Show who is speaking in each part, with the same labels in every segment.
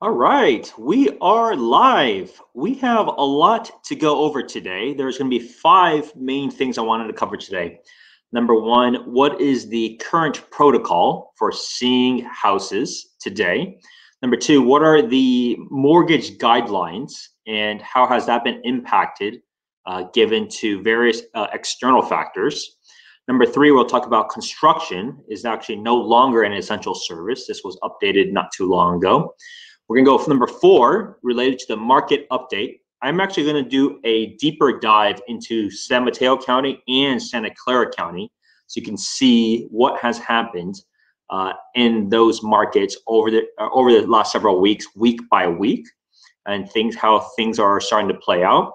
Speaker 1: All right, we are live. We have a lot to go over today. There's going to be five main things I wanted to cover today. Number one, what is the current protocol for seeing houses today? Number two, what are the mortgage guidelines and how has that been impacted uh, given to various uh, external factors? Number three, we'll talk about construction is actually no longer an essential service. This was updated not too long ago. We're gonna go for number four, related to the market update. I'm actually gonna do a deeper dive into San Mateo County and Santa Clara County, so you can see what has happened uh, in those markets over the uh, over the last several weeks, week by week, and things how things are starting to play out.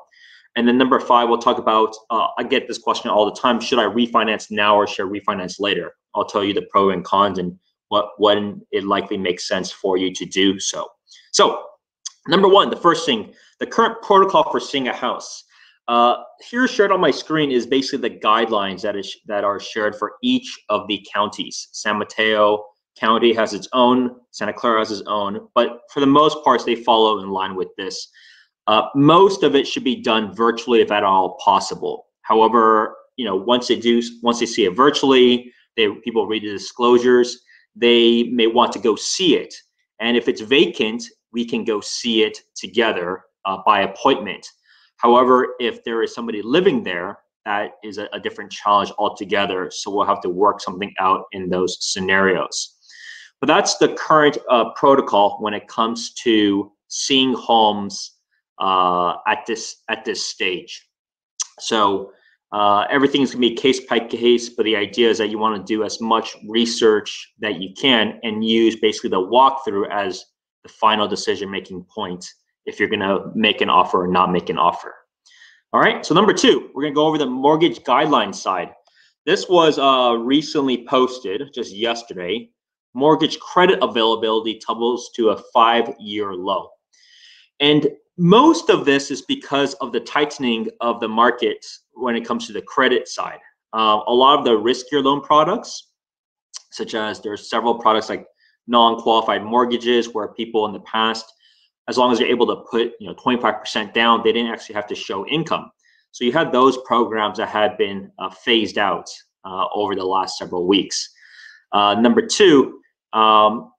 Speaker 1: And then number five, we'll talk about. Uh, I get this question all the time: Should I refinance now or should I refinance later? I'll tell you the pro and cons and what when it likely makes sense for you to do so. So, number one, the first thing, the current protocol for seeing a house. Uh, here shared on my screen is basically the guidelines that is that are shared for each of the counties. San Mateo County has its own, Santa Clara has its own, but for the most part, they follow in line with this. Uh, most of it should be done virtually if at all possible. However, you know, once they do, once they see it virtually, they people read the disclosures, they may want to go see it. And if it's vacant, we can go see it together uh, by appointment. However, if there is somebody living there, that is a, a, different challenge altogether. So we'll have to work something out in those scenarios. But that's the current uh, protocol when it comes to seeing homes uh, at this at this stage. So uh, everything is going to be case by case, but the idea is that you want to do as much research that you can and use basically the walkthrough as the final decision making point if you're going to make an offer or not make an offer. All right, so number two, we're going to go over the mortgage guideline side. This was uh, recently posted just yesterday. Mortgage credit availability tumbles to a five year low. And most of this is because of the tightening of the market when it comes to the credit side. Uh, a lot of the riskier loan products, such as there's several products like non-qualified mortgages where people in the past as long as you're able to put you know 25% down they didn't actually have to show income so you had those programs that had been uh, phased out uh, over the last several weeks uh, number two um,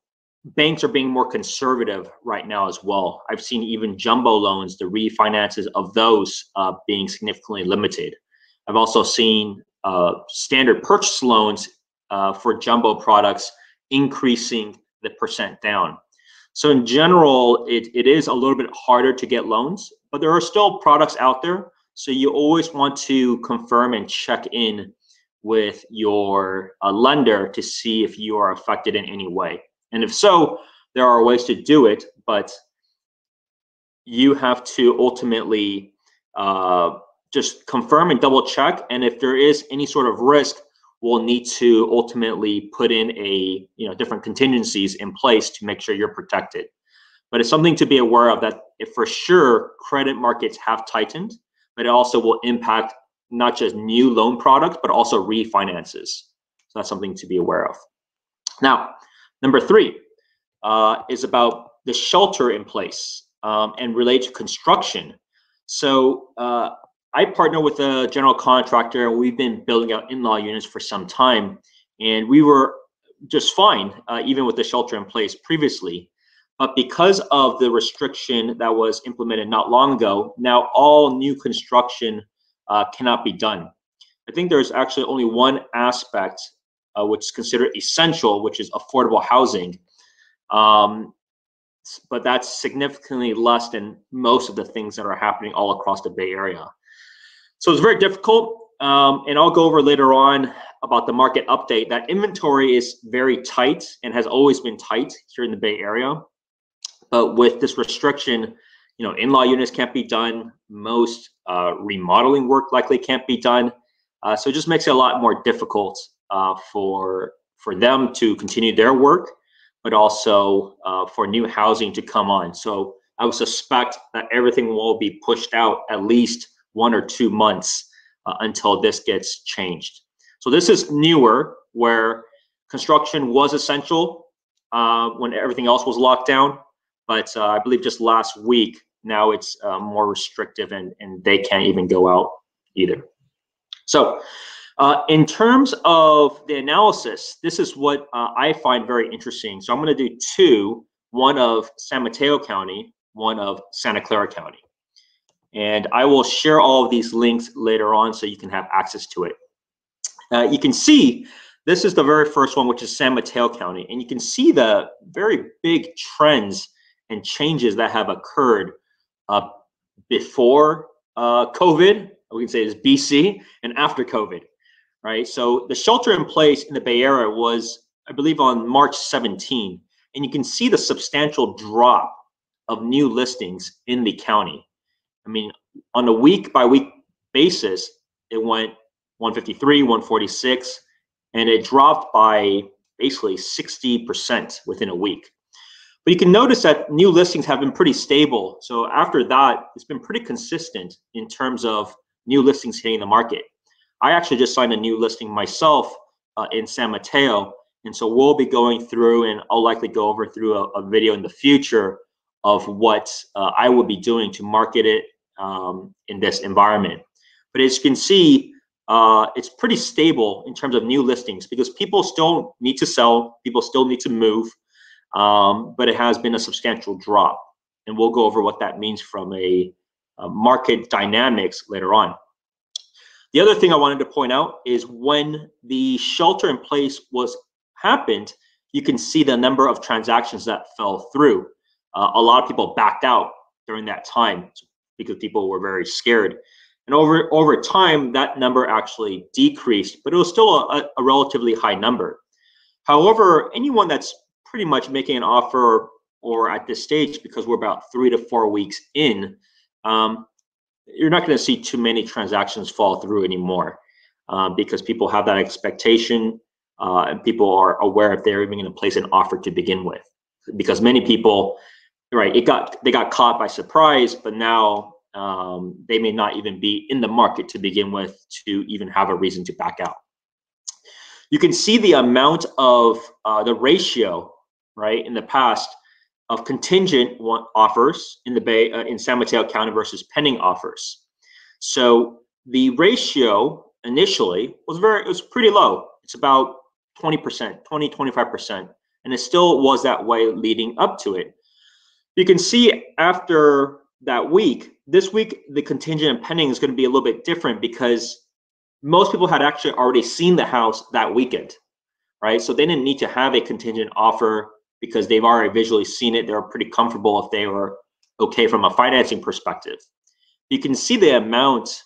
Speaker 1: banks are being more conservative right now as well i've seen even jumbo loans the refinances of those uh, being significantly limited i've also seen uh, standard purchase loans uh, for jumbo products increasing the percent down. So in general, it, it is a little bit harder to get loans, but there are still products out there. So you always want to confirm and check in with your uh, lender to see if you are affected in any way. And if so, there are ways to do it, but you have to ultimately uh, just confirm and double check. And if there is any sort of risk, we'll need to ultimately put in a you know different contingencies in place to make sure you're protected. But it's something to be aware of that for sure credit markets have tightened, but it also will impact not just new loan products but also refinances. So that's something to be aware of. Now, number three uh, is about the shelter in place um, and relate to construction. So uh, I partner with a general contractor. And we've been building out in-law units for some time, and we were just fine, uh, even with the shelter in place previously. But because of the restriction that was implemented not long ago, now all new construction uh, cannot be done. I think there's actually only one aspect uh, which is considered essential, which is affordable housing. Um, but that's significantly less than most of the things that are happening all across the Bay Area. So it's very difficult. Um, and I'll go over later on about the market update. That inventory is very tight and has always been tight here in the Bay Area. But with this restriction, you know, in-law units can't be done. Most uh, remodeling work likely can't be done. Uh, so it just makes it a lot more difficult uh, for for them to continue their work, but also uh, for new housing to come on. So I would suspect that everything will be pushed out at least one or two months uh, until this gets changed. So this is newer, where construction was essential uh, when everything else was locked down. but uh, I believe just last week now it's uh, more restrictive and and they can't even go out either. So. Uh, in terms of the analysis, this is what uh, I find very interesting. So I'm going to do two, one of San Mateo County, one of Santa Clara County. And I will share all of these links later on so you can have access to it. Uh, you can see this is the very first one, which is San Mateo County. And you can see the very big trends and changes that have occurred uh, before uh, COVID, we can say is BC, and after COVID, right? So the shelter in place in the Bay Area was, I believe, on March 17. And you can see the substantial drop of new listings in the county. I mean, on a week by week basis, it went 153, 146, and it dropped by basically 60% within a week. But you can notice that new listings have been pretty stable. So after that, it's been pretty consistent in terms of new listings hitting the market. I actually just signed a new listing myself uh, in San Mateo. And so we'll be going through and I'll likely go over through a, a video in the future of what uh, I will be doing to market it um, in this environment. But as you can see, uh, it's pretty stable in terms of new listings because people still need to sell, people still need to move, um, but it has been a substantial drop. And we'll go over what that means from a, a market dynamics later on. The other thing I wanted to point out is when the shelter in place was happened, you can see the number of transactions that fell through. Uh, a lot of people backed out during that time because people were very scared. And over over time, that number actually decreased, but it was still a, a relatively high number. However, anyone that's pretty much making an offer or at this stage, because we're about three to four weeks in, um, you're not going to see too many transactions fall through anymore um, because people have that expectation uh, and people are aware if they're even going to place an offer to begin with. Because many people, right, it got they got caught by surprise, but now um, they may not even be in the market to begin with to even have a reason to back out. You can see the amount of uh, the ratio, right, in the past of contingent offers in the Bay uh, in San Mateo County versus pending offers. So the ratio initially was very it was pretty low. It's about 20%, 20, 25%. And it still was that way leading up to it. You can see after that week, this week, the contingent and pending is going to be a little bit different because most people had actually already seen the house that weekend, right? So they didn't need to have a contingent offer because they've already visually seen it. They're pretty comfortable if they were okay from a financing perspective. You can see the amount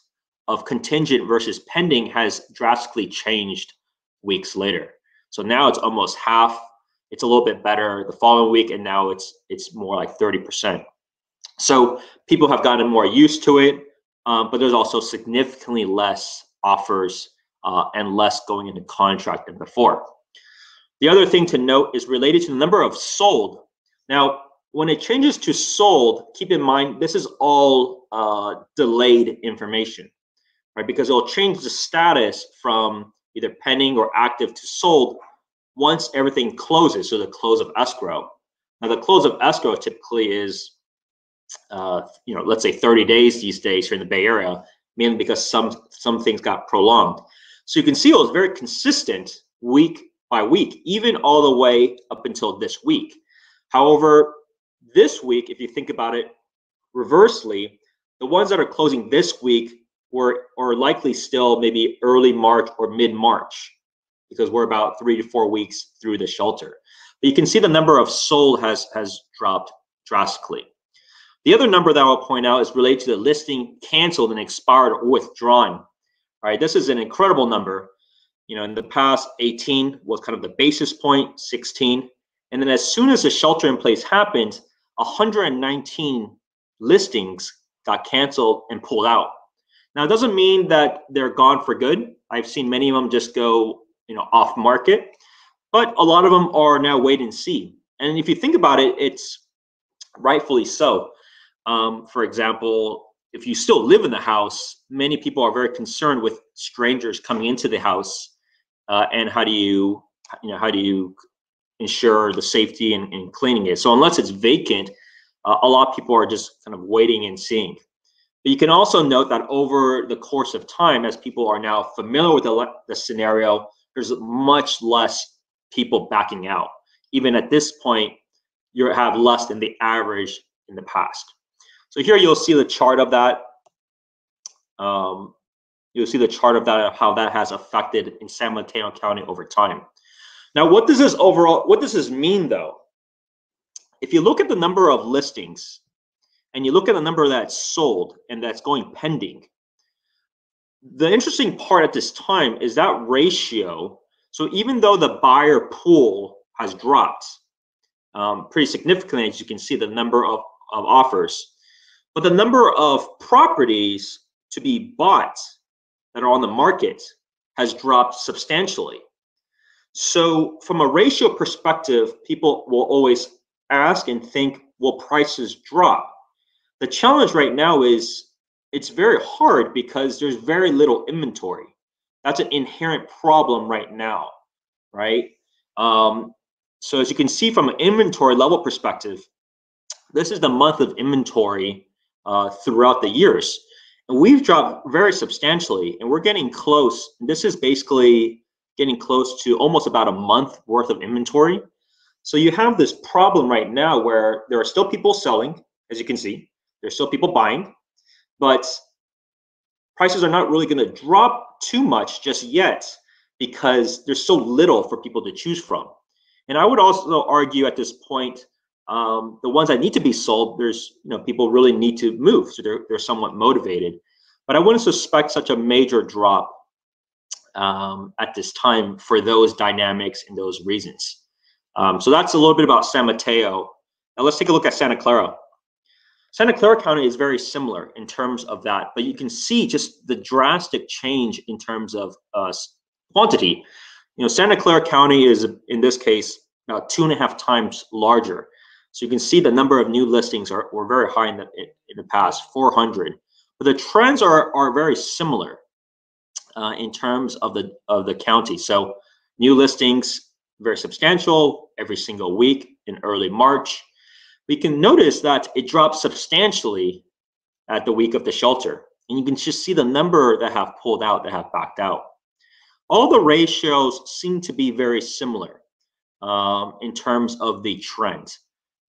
Speaker 1: of contingent versus pending has drastically changed weeks later. So now it's almost half. It's a little bit better the following week, and now it's it's more like 30%. So people have gotten more used to it, um, but there's also significantly less offers uh, and less going into contract than before. The other thing to note is related to the number of sold. Now, when it changes to sold, keep in mind this is all uh, delayed information, right? Because it'll change the status from either pending or active to sold once everything closes, so the close of escrow. Now, the close of escrow typically is uh, you know, let's say 30 days these days here in the Bay Area, mainly because some some things got prolonged. So you can see it was very consistent week by week, even all the way up until this week. However, this week, if you think about it reversely, the ones that are closing this week were are likely still maybe early March or mid March, because we're about three to four weeks through the shelter. But you can see the number of sold has has dropped drastically. The other number that I'll point out is related to the listing canceled and expired or withdrawn. All right, this is an incredible number. You know, in the past, 18 was kind of the basis point, 16. And then as soon as the shelter in place happened, 119 listings got canceled and pulled out. Now, it doesn't mean that they're gone for good. I've seen many of them just go, you know, off market, but a lot of them are now wait and see. And if you think about it, it's rightfully so. Um, for example, if you still live in the house, many people are very concerned with strangers coming into the house, uh, and how do you, you know, how do you ensure the safety and, and cleaning it? So unless it's vacant, uh, a lot of people are just kind of waiting and seeing. But you can also note that over the course of time, as people are now familiar with the, the scenario, there's much less people backing out. Even at this point, you have less than the average in the past. So here you'll see the chart of that. Um, you'll see the chart of that, how that has affected in San Mateo County over time. Now, what does this overall, what does this mean though? If you look at the number of listings and you look at the number that's sold and that's going pending, the interesting part at this time is that ratio. So even though the buyer pool has dropped um, pretty significantly, as you can see, the number of, of offers, but the number of properties to be bought that are on the market has dropped substantially. So from a ratio perspective, people will always ask and think, will prices drop? The challenge right now is it's very hard because there's very little inventory. That's an inherent problem right now, right? Um, so as you can see from an inventory level perspective, this is the month of inventory uh, throughout the years. We've dropped very substantially and we're getting close. This is basically getting close to almost about a month worth of inventory. So you have this problem right now where there are still people selling, as you can see, there's still people buying, but prices are not really going to drop too much just yet because there's so little for people to choose from. And I would also argue at this point, um, the ones that need to be sold, there's you know people really need to move, so they're they're somewhat motivated. But I wouldn't suspect such a major drop um, at this time for those dynamics and those reasons. Um, so that's a little bit about San Mateo. Now let's take a look at Santa Clara. Santa Clara County is very similar in terms of that, but you can see just the drastic change in terms of uh, quantity. You know, Santa Clara County is, in this case, about two and a half times larger. So you can see the number of new listings are were very high in the in the past, 400. But the trends are are very similar uh, in terms of the of the county. So new listings very substantial every single week in early March. We can notice that it dropped substantially at the week of the shelter. And you can just see the number that have pulled out, that have backed out. All the ratios seem to be very similar um, in terms of the trend.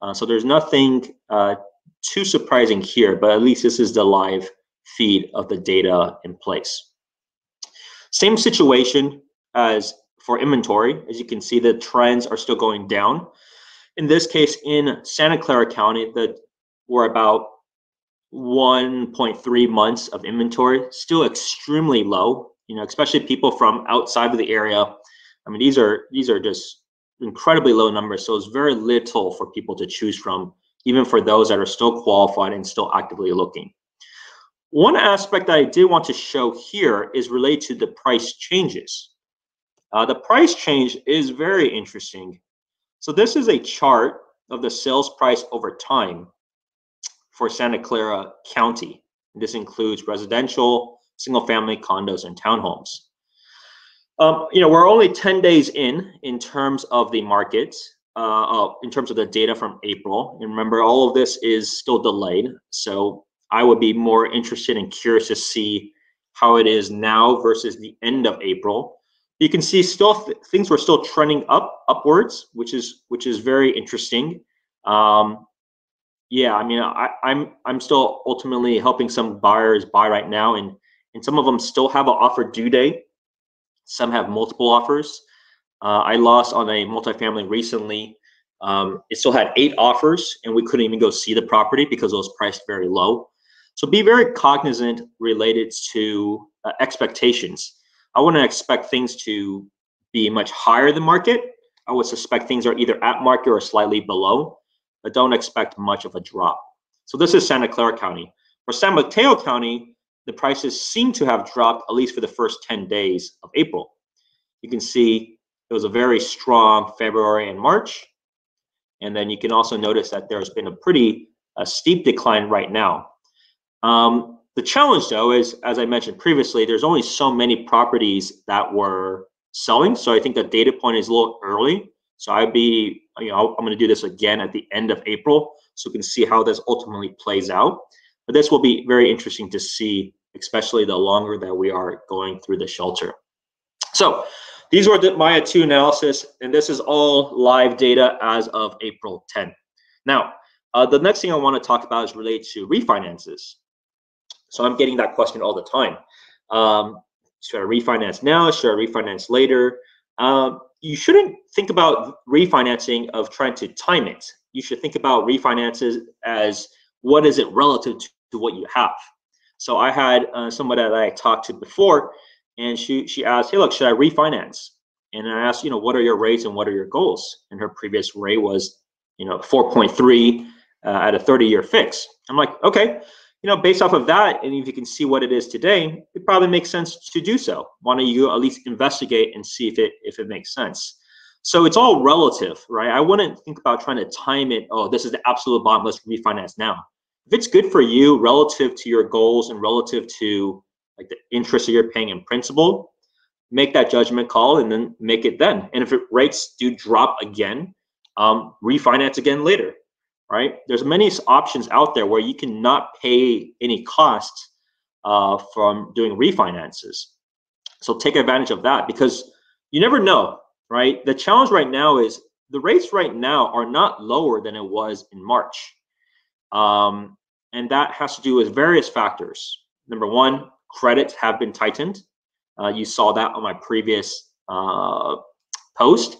Speaker 1: Uh, so there's nothing uh, too surprising here, but at least this is the live feed of the data in place. Same situation as for inventory. As you can see, the trends are still going down. In this case, in Santa Clara County, that we're about 1.3 months of inventory, still extremely low. You know, especially people from outside of the area. I mean, these are these are just incredibly low numbers. So it's very little for people to choose from, even for those that are still qualified and still actively looking. One aspect that I did want to show here is related to the price changes. Uh, the price change is very interesting. So this is a chart of the sales price over time for Santa Clara County. This includes residential, single family condos, and townhomes. Um, you know, we're only 10 days in in terms of the market, uh, in terms of the data from April. And remember, all of this is still delayed. So I would be more interested and curious to see how it is now versus the end of April you can see still th things were still trending up upwards, which is which is very interesting. Um, yeah, I mean, I, I'm I'm still ultimately helping some buyers buy right now, and and some of them still have an offer due date. Some have multiple offers. Uh, I lost on a multifamily recently. Um, it still had eight offers, and we couldn't even go see the property because it was priced very low. So be very cognizant related to uh, expectations. I wouldn't expect things to be much higher than market. I would suspect things are either at market or slightly below, but don't expect much of a drop. So this is Santa Clara County. For San Mateo County, the prices seem to have dropped at least for the first 10 days of April. You can see it was a very strong February and March. And then you can also notice that there's been a pretty a steep decline right now. Um, the challenge, though, is as I mentioned previously, there's only so many properties that were selling. So I think the data point is a little early. So I'd be you know, I'm going to do this again at the end of April, so we can see how this ultimately plays out. But this will be very interesting to see, especially the longer that we are going through the shelter. So these were the Maya 2 analysis, and this is all live data as of April 10. Now, uh, the next thing I want to talk about is related to refinances. So I'm getting that question all the time. Um, should I refinance now? Should I refinance later? Um, you shouldn't think about refinancing of trying to time it. You should think about refinances as what is it relative to, to what you have. So I had uh, someone that I talked to before, and she she asked, "Hey, look, should I refinance?" And I asked, you know, what are your rates and what are your goals? And her previous rate was, you know, 4.3 uh, at a 30-year fix. I'm like, okay, you know, based off of that, and if you can see what it is today, it probably makes sense to do so. Why don't you at least investigate and see if it if it makes sense? So it's all relative, right? I wouldn't think about trying to time it. Oh, this is the absolute bottom. Let's refinance now. If it's good for you relative to your goals and relative to like the interest that you're paying in principal, make that judgment call and then make it then. And if it, rates do drop again, um, refinance again later right? There's many options out there where you cannot pay any costs uh, from doing refinances. So take advantage of that because you never know, right? The challenge right now is the rates right now are not lower than it was in March. Um, and that has to do with various factors. Number one, credits have been tightened. Uh, you saw that on my previous uh, post.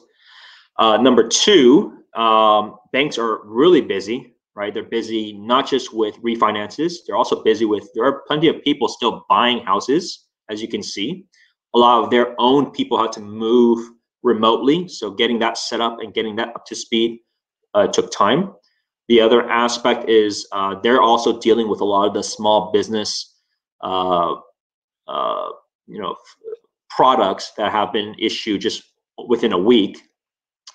Speaker 1: Uh, number two, um, banks are really busy, right? They're busy not just with refinances, they're also busy with, there are plenty of people still buying houses, as you can see. A lot of their own people had to move remotely. So getting that set up and getting that up to speed uh, took time. The other aspect is uh, they're also dealing with a lot of the small business, uh, uh you know, products that have been issued just within a week.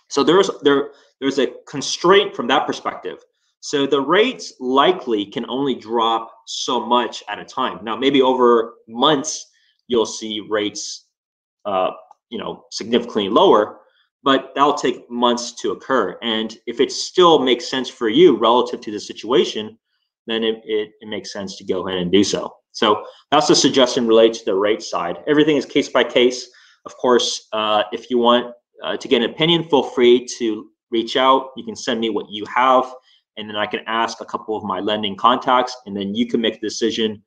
Speaker 1: So there's there there's a constraint from that perspective. So the rates likely can only drop so much at a time. Now, maybe over months, you'll see rates, uh, you know, significantly lower, but that'll take months to occur. And if it still makes sense for you relative to the situation, then it, it, it makes sense to go ahead and do so. So that's the suggestion related to the rate side. Everything is case by case. Of course, uh, if you want uh, to get an opinion, feel free to reach out. You can send me what you have, and then I can ask a couple of my lending contacts, and then you can make the decision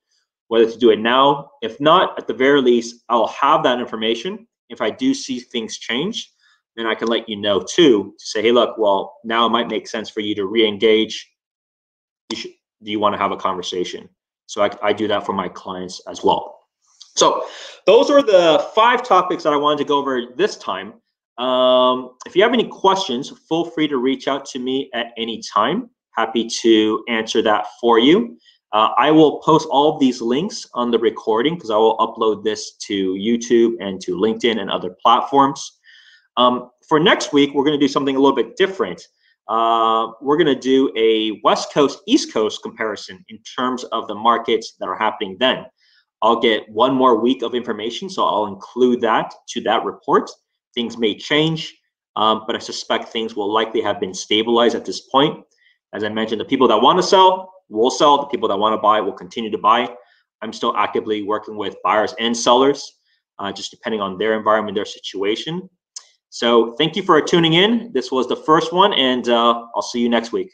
Speaker 1: whether to do it now. If not, at the very least, I'll have that information. If I do see things change, then I can let you know too to say, hey, look, well, now it might make sense for you to re-engage. You should, do you want to have a conversation? So I, I do that for my clients as well. So those are the five topics that I wanted to go over this time. Um, if you have any questions, feel free to reach out to me at any time. Happy to answer that for you. Uh, I will post all of these links on the recording because I will upload this to YouTube and to LinkedIn and other platforms. Um, for next week, we're going to do something a little bit different. Uh, we're going to do a West Coast, East Coast comparison in terms of the markets that are happening then. I'll get one more week of information, so I'll include that to that report. Things may change, um, but I suspect things will likely have been stabilized at this point. As I mentioned, the people that want to sell will sell. The people that want to buy will continue to buy. I'm still actively working with buyers and sellers, uh, just depending on their environment, their situation. So thank you for tuning in. This was the first one, and uh, I'll see you next week.